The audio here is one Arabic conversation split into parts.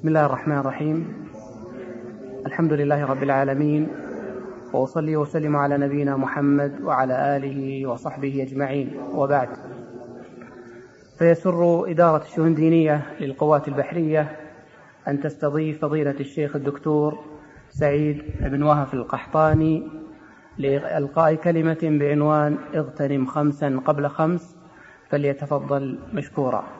بسم الله الرحمن الرحيم. الحمد لله رب العالمين وأصلي وسلم على نبينا محمد وعلى آله وصحبه أجمعين. وبعد فيسر إدارة الشؤون الدينية للقوات البحرية أن تستضيف فضيلة الشيخ الدكتور سعيد بن وهف القحطاني لإلقاء كلمة بعنوان اغتنم خمسا قبل خمس فليتفضل مشكورا.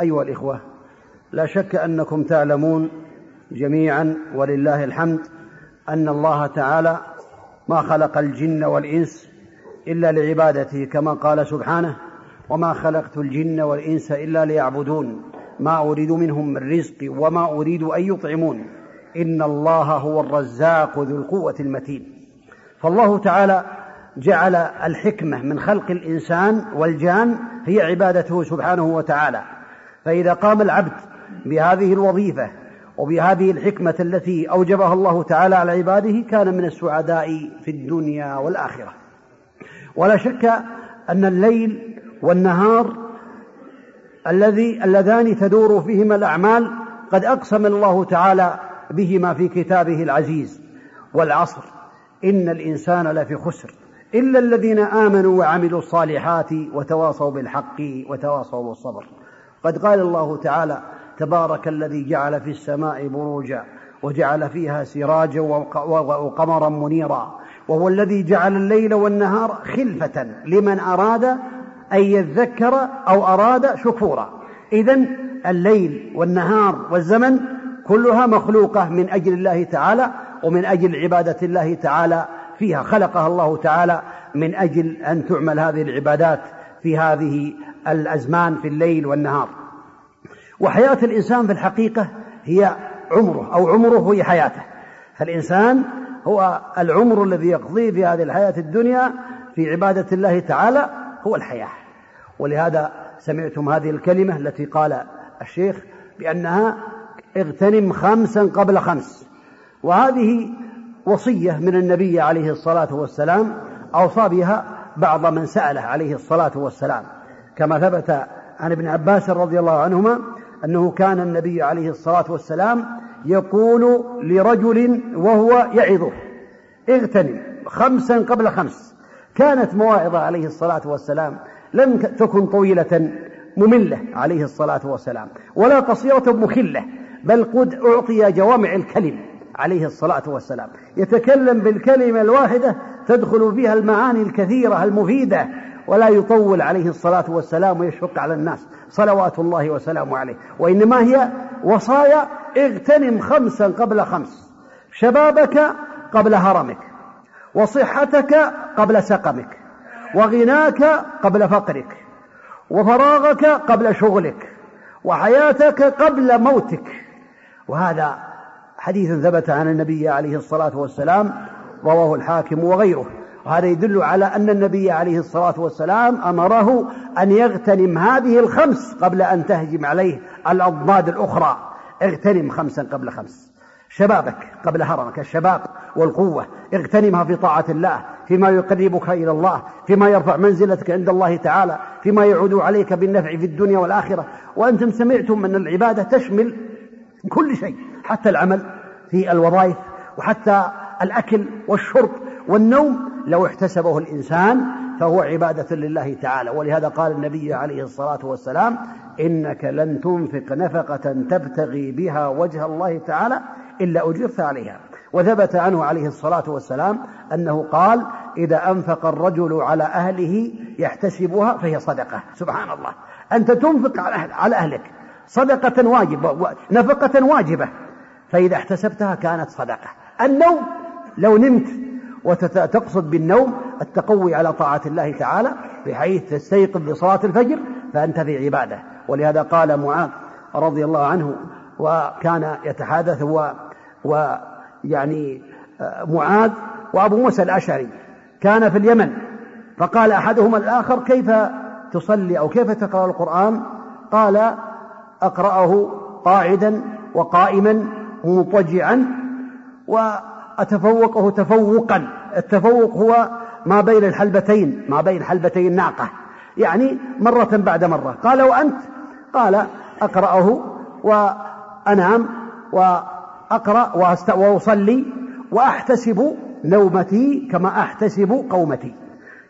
أيها الإخوة لا شك أنكم تعلمون جميعا ولله الحمد أن الله تعالى ما خلق الجن والإنس إلا لعبادته كما قال سبحانه وما خلقت الجن والإنس إلا ليعبدون ما أريد منهم من رزق وما أريد أن يطعمون إن الله هو الرزاق ذو القوة المتين. فالله تعالى جعل الحكمة من خلق الإنسان والجان هي عبادته سبحانه وتعالى. فإذا قام العبد بهذه الوظيفة وبهذه الحكمة التي أوجبها الله تعالى على عباده كان من السعداء في الدنيا والآخرة. ولا شك أن الليل والنهار الذي اللذان تدور فيهما الأعمال قد أقسم الله تعالى بهما في كتابه العزيز والعصر. إن الإنسان لفي خسر. إلا الذين آمنوا وعملوا الصالحات وتواصوا بالحق وتواصوا بالصبر. قد قال الله تعالى تبارك الذي جعل في السماء بروجا وجعل فيها سراجا وقمرا منيرا وهو الذي جعل الليل والنهار خلفة لمن أراد أن يذكر أو أراد شكورا. إذا الليل والنهار والزمن كلها مخلوقة من أجل الله تعالى ومن أجل عبادة الله تعالى فيها خلقها الله تعالى من أجل أن تعمل هذه العبادات في هذه الأزمان في الليل والنهار. وحياة الإنسان في الحقيقة هي عمره أو عمره هي حياته. فالإنسان هو العمر الذي يقضيه في هذه الحياة الدنيا في عبادة الله تعالى هو الحياة. ولهذا سمعتم هذه الكلمة التي قال الشيخ بأنها اغتنم خمسا قبل خمس. وهذه وصية من النبي عليه الصلاة والسلام أوصى بها بعض من سأله عليه الصلاة والسلام. كما ثبت عن ابن عباس رضي الله عنهما أنه كان النبي عليه الصلاة والسلام يقول لرجل وهو يعظه اغتنم خمسا قبل خمس. كانت مواعظة عليه الصلاة والسلام لم تكن طويلة مملة عليه الصلاة والسلام ولا قصيرة مخلة بل قد أعطي جوامع الكلم عليه الصلاة والسلام. يتكلم بالكلمة الواحدة تدخل فيها المعاني الكثيرة المفيدة ولا يطول عليه الصلاة والسلام ويشفق على الناس. صلوات الله وسلامه عليه. وإنما هي وصايا اغتنم خمسا قبل خمس. شبابك قبل هرمك. وصحتك قبل سقمك. وغناك قبل فقرك. وفراغك قبل شغلك. وحياتك قبل موتك. وهذا حديث ثبت عن النبي عليه الصلاة والسلام رواه الحاكم وغيره. وهذا يدل على أن النبي عليه الصلاة والسلام أمره أن يغتنم هذه الخمس قبل أن تهجم عليه الأضداد الأخرى. اغتنم خمسا قبل خمس. شبابك قبل هرمك الشباب والقوة اغتنمها في طاعة الله فيما يقربك إلى الله فيما يرفع منزلتك عند الله تعالى فيما يعود عليك بالنفع في الدنيا والآخرة. وأنتم سمعتم أن العبادة تشمل كل شيء حتى العمل في الوظائف وحتى الأكل والشرب والنوم. لو احتسبه الإنسان فهو عبادة لله تعالى. ولهذا قال النبي عليه الصلاة والسلام إنك لن تنفق نفقة تبتغي بها وجه الله تعالى إلا أجرت عليها. وثبت عنه عليه الصلاة والسلام أنه قال إذا أنفق الرجل على أهله يحتسبها فهي صدقة. سبحان الله. أنت تنفق على أهلك. صدقة واجبة نفقة واجبة. فإذا احتسبتها كانت صدقة. النوم لو نمت وتقصد بالنوم التقوي على طاعة الله تعالى بحيث تستيقظ لصلاة الفجر فأنت في عبادة. ولهذا قال معاذ رضي الله عنه وكان يتحدث هو ويعني آه، معاذ وأبو موسى الأشعري كان في اليمن. فقال أحدهما الآخر كيف تصلي أو كيف تقرأ القرآن؟ قال أقرأه قاعدا وقائما مضطجعا وأتفوقه تفوقا. التفوق هو ما بين الحلبتين ما بين حلبتي الناقة. يعني مرة بعد مرة. قال وأنت؟ قال أقرأه وأنام وأقرأ وأصلي وأحتسب نومتي كما أحتسب قومتي.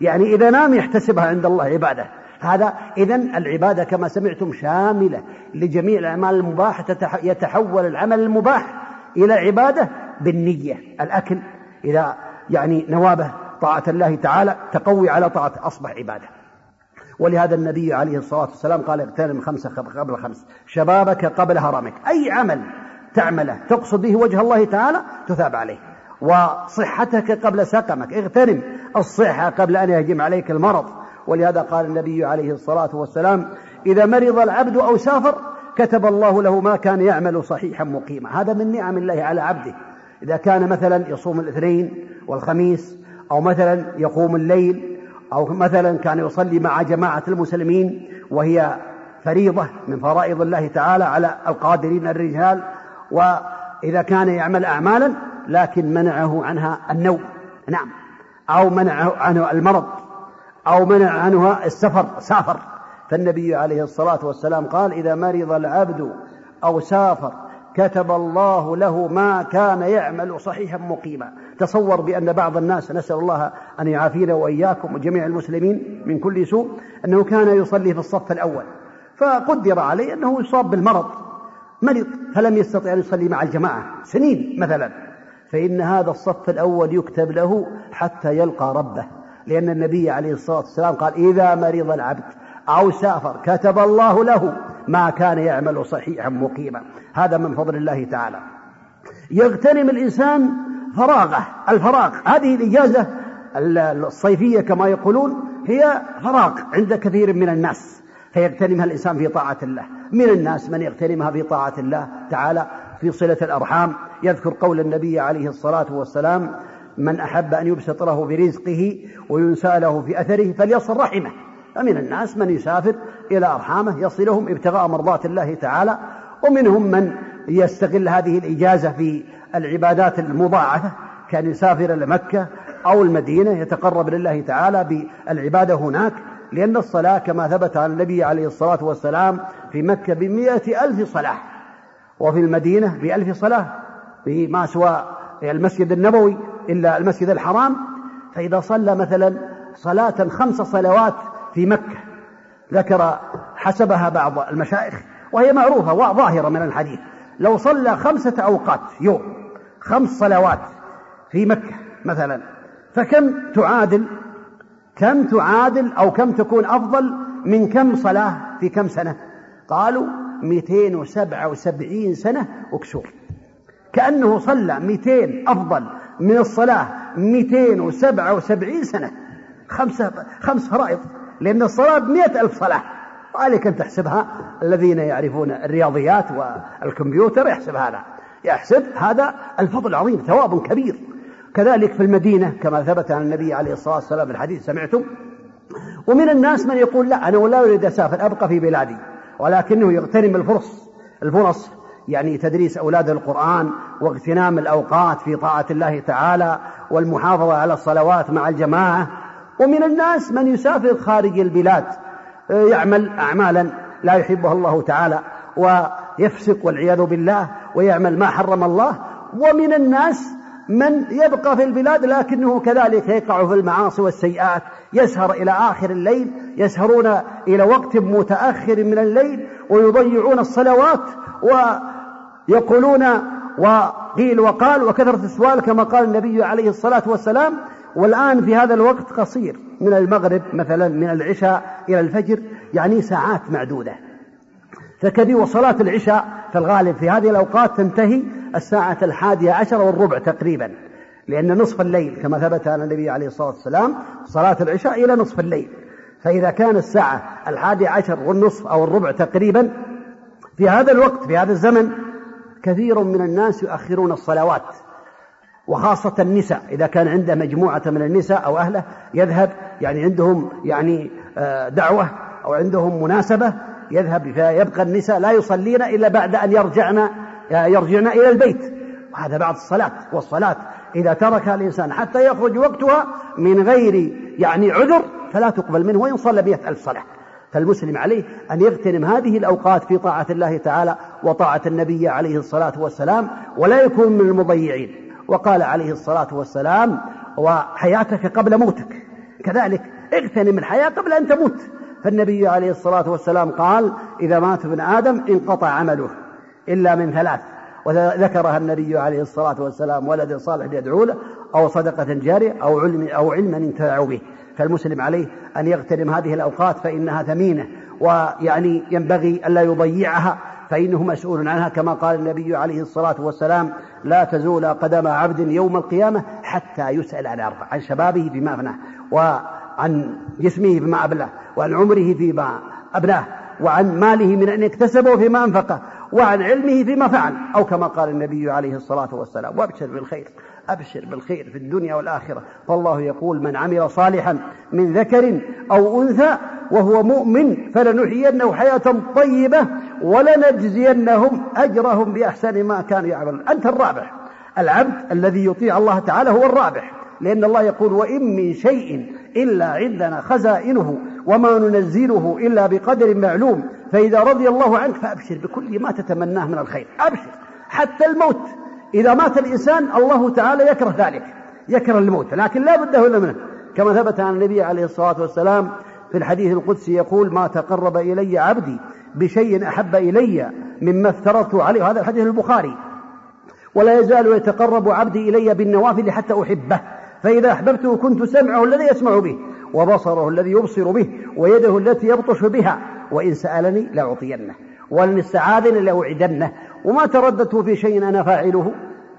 يعني إذا نام يحتسبها عند الله عبادة. هذا إذا العبادة كما سمعتم شاملة لجميع الأعمال المباحة يتحول العمل المباح إلى عبادة بالنية. الأكل إذا يعني نوابه طاعة الله تعالى تقوي على طاعته أصبح عبادة. ولهذا النبي عليه الصلاة والسلام قال اغتنم خمسة قبل خمس شبابك قبل هرمك. أي عمل تعمله تقصد به وجه الله تعالى تثاب عليه. وصحتك قبل سقمك. اغتنم الصحة قبل أن يهجم عليك المرض. ولهذا قال النبي عليه الصلاة والسلام إذا مرض العبد أو سافر كتب الله له ما كان يعمل صحيحا مقيما. هذا من نعم الله على عبده. إذا كان مثلا يصوم الاثنين والخميس أو مثلا يقوم الليل أو مثلا كان يصلي مع جماعة المسلمين وهي فريضة من فرائض الله تعالى على القادرين الرجال وإذا كان يعمل أعمالا لكن منعه عنها النوم. نعم. أو منعه عنه المرض أو منع عنها السفر سافر. فالنبي عليه الصلاة والسلام قال إذا مرض العبد أو سافر كتب الله له ما كان يعمل صحيحا مقيما. تصور بأن بعض الناس نسأل الله أن يعافينا وإياكم وجميع المسلمين من كل سوء أنه كان يصلي في الصف الأول. فقدر عليه أنه يصاب بالمرض. مرض فلم يستطع أن يصلي مع الجماعة. سنين مثلا. فإن هذا الصف الأول يكتب له حتى يلقى ربه. لأن النبي عليه الصلاة والسلام قال إذا مرض العبد أو سافر كتب الله له ما كان يعمل صحيحا مقيما. هذا من فضل الله تعالى. يغتنم الإنسان فراغه الفراغ. هذه الإجازة الصيفية كما يقولون هي فراغ عند كثير من الناس. فيغتنمها الإنسان في طاعة الله. من الناس من يغتنمها في طاعة الله تعالى. في صلة الأرحام يذكر قول النبي عليه الصلاة والسلام من أحب أن يبسط له برزقه وينسى له في أثره فليصل رحمه. فمن الناس من يسافر إلى أرحامه يصلهم ابتغاء مرضات الله تعالى ومنهم من يستغل هذه الإجازة في العبادات المضاعفة كان يسافر إلى مكة أو المدينة يتقرب لله تعالى بالعبادة هناك لأن الصلاة كما ثبت عن النبي عليه الصلاة والسلام في مكة بمئة ألف صلاة وفي المدينة بألف صلاة ما سوى المسجد النبوي إلا المسجد الحرام فإذا صلى مثلا صلاة خمس صلوات في مكة. ذكر حسبها بعض المشايخ وهي معروفة وظاهرة من الحديث. لو صلى خمسة أوقات يوم خمس صلوات في مكة مثلا فكم تعادل؟ كم تعادل أو كم تكون أفضل من كم صلاة في كم سنة؟ قالوا 277 سنة وكسور كأنه صلى 200 أفضل من الصلاة 277 سنة. خمسة خمس فرائض. لأن الصلاة بمئة ألف صلاة. وعليك أن تحسبها. الذين يعرفون الرياضيات والكمبيوتر يحسب هذا. يحسب هذا الفضل العظيم ثواب كبير. كذلك في المدينة كما ثبت عن النبي عليه الصلاة والسلام الحديث سمعتم؟ ومن الناس من يقول لا أنا ولا أريد أسافر أبقى في بلادي. ولكنه يغتنم الفرص. الفرص يعني تدريس أولاد القرآن واغتنام الأوقات في طاعة الله تعالى والمحافظة على الصلوات مع الجماعة. ومن الناس من يسافر خارج البلاد آه، يعمل أعمالا لا يحبها الله تعالى ويفسق والعياذ بالله ويعمل ما حرم الله. ومن الناس من يبقى في البلاد لكنه كذلك يقع في المعاصي والسيئات يسهر إلى آخر الليل يسهرون إلى وقت متأخر من الليل ويضيعون الصلوات ويقولون وقيل وقال وكثرة السؤال كما قال النبي عليه الصلاة والسلام والآن في هذا الوقت قصير. من المغرب مثلا من العشاء إلى الفجر يعني ساعات معدودة. فكذي وصلاة العشاء في الغالب في هذه الأوقات تنتهي الساعة الحادية عشر والربع تقريبا لأن نصف الليل كما ثبت عن النبي عليه الصلاة والسلام صلاة العشاء إلى نصف الليل. فإذا كان الساعة الحادية عشر والنصف أو الربع تقريبا في هذا الوقت في هذا الزمن كثير من الناس يؤخرون الصلوات. وخاصة النساء إذا كان عنده مجموعة من النساء أو أهله يذهب يعني عندهم يعني آه، دعوة أو عندهم مناسبة يذهب فيبقى النساء لا يصلين إلا بعد أن يرجعن آه، يرجعن إلى البيت. وهذا بعد الصلاة والصلاة إذا تركها الإنسان حتى يخرج وقتها من غير يعني عذر فلا تقبل منه وإن صلى مئة ألف صلاة. فالمسلم عليه أن يغتنم هذه الأوقات في طاعة الله تعالى وطاعة النبي عليه الصلاة والسلام ولا يكون من المضيعين. وقال عليه الصلاة والسلام وحياتك قبل موتك. كذلك اغتنم الحياة قبل أن تموت. فالنبي عليه الصلاة والسلام قال إذا مات ابن آدم انقطع عمله إلا من ثلاث. وذكرها النبي عليه الصلاة والسلام ولد صالح يدعو له أو صدقة جارية أو علم أو علما انتفع به. فالمسلم عليه أن يغتنم هذه الأوقات فإنها ثمينة ويعني ينبغي ألا يضيعها فإنه مسؤول عنها كما قال النبي عليه الصلاة والسلام لا تزول قدم عبد يوم القيامة حتى يسأل عن أربع عن شبابه فيما أفناه وعن جسمه فيما أبلاه وعن عمره فيما أبلاه وعن ماله من أن اكتسبه فيما أنفقه وعن علمه فيما فعل أو كما قال النبي عليه الصلاة والسلام وأبشر بالخير أبشر بالخير في الدنيا والآخرة. فالله يقول من عمل صالحا من ذكر أو أنثى وهو مؤمن فلنحيينه حياة طيبة ولنجزينهم أجرهم بأحسن ما كانوا يعملون. أنت الرابح العبد الذي يطيع الله تعالى هو الرابح لأن الله يقول وإن من شيء إلا عندنا خزائنه وما ننزله إلا بقدر معلوم. فإذا رضي الله عنك فأبشر بكل ما تتمناه من الخير. أبشر. حتى الموت. إذا مات الإنسان الله تعالى يكره ذلك. يكره الموت. لكن لا بد له منه كما ثبت عن النبي عليه الصلاة والسلام في الحديث القدسي يقول ما تقرب إلي عبدي بشيء أحب إلي مما افترضت عليه. هذا الحديث البخاري. ولا يزال يتقرب عبدي إلي بالنوافل حتى أحبه. فإذا أحببته كنت سمعه الذي يسمع به وبصره الذي يبصر به ويده التي يبطش بها. وإن سألني لأعطينه وإن استعاذني لأوعدنه وما ترددت في شيء أنا فاعله.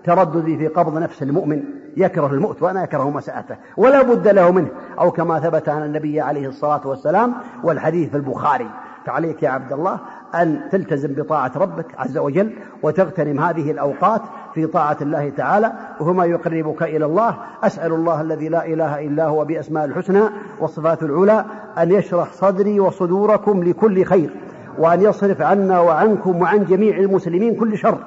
ترددي في قبض نفس المؤمن يكره الموت وأنا أكره مساءته ولا بد له منه. أو كما ثبت عن النبي عليه الصلاة والسلام والحديث في البخاري. فعليك يا عبد الله أن تلتزم بطاعة ربك عز وجل وتغتنم هذه الأوقات في طاعة الله تعالى وهما يقربك إلى الله. أسأل الله الذي لا إله إلا هو بأسماء الحسنى والصفات العلى أن يشرح صدري وصدوركم لكل خير وأن يصرف عنا وعنكم وعن جميع المسلمين كل شر.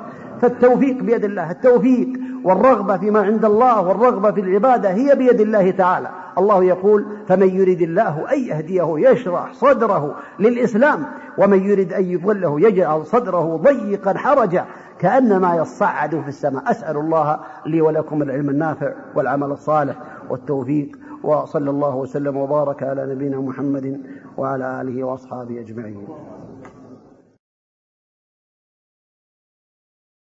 فالتوفيق بيد الله التوفيق والرغبة فيما عند الله والرغبة في العبادة هي بيد الله تعالى. الله يقول فمن يريد الله أن يهديه يشرح صدره للإسلام ومن يريد أن يضله يجعل صدره ضيقا حرجا. كأنما يصعد في السماء. أسأل الله لي ولكم العلم النافع والعمل الصالح والتوفيق. وصلى الله وسلم وبارك على نبينا محمد وعلى آله وأصحابه أجمعين.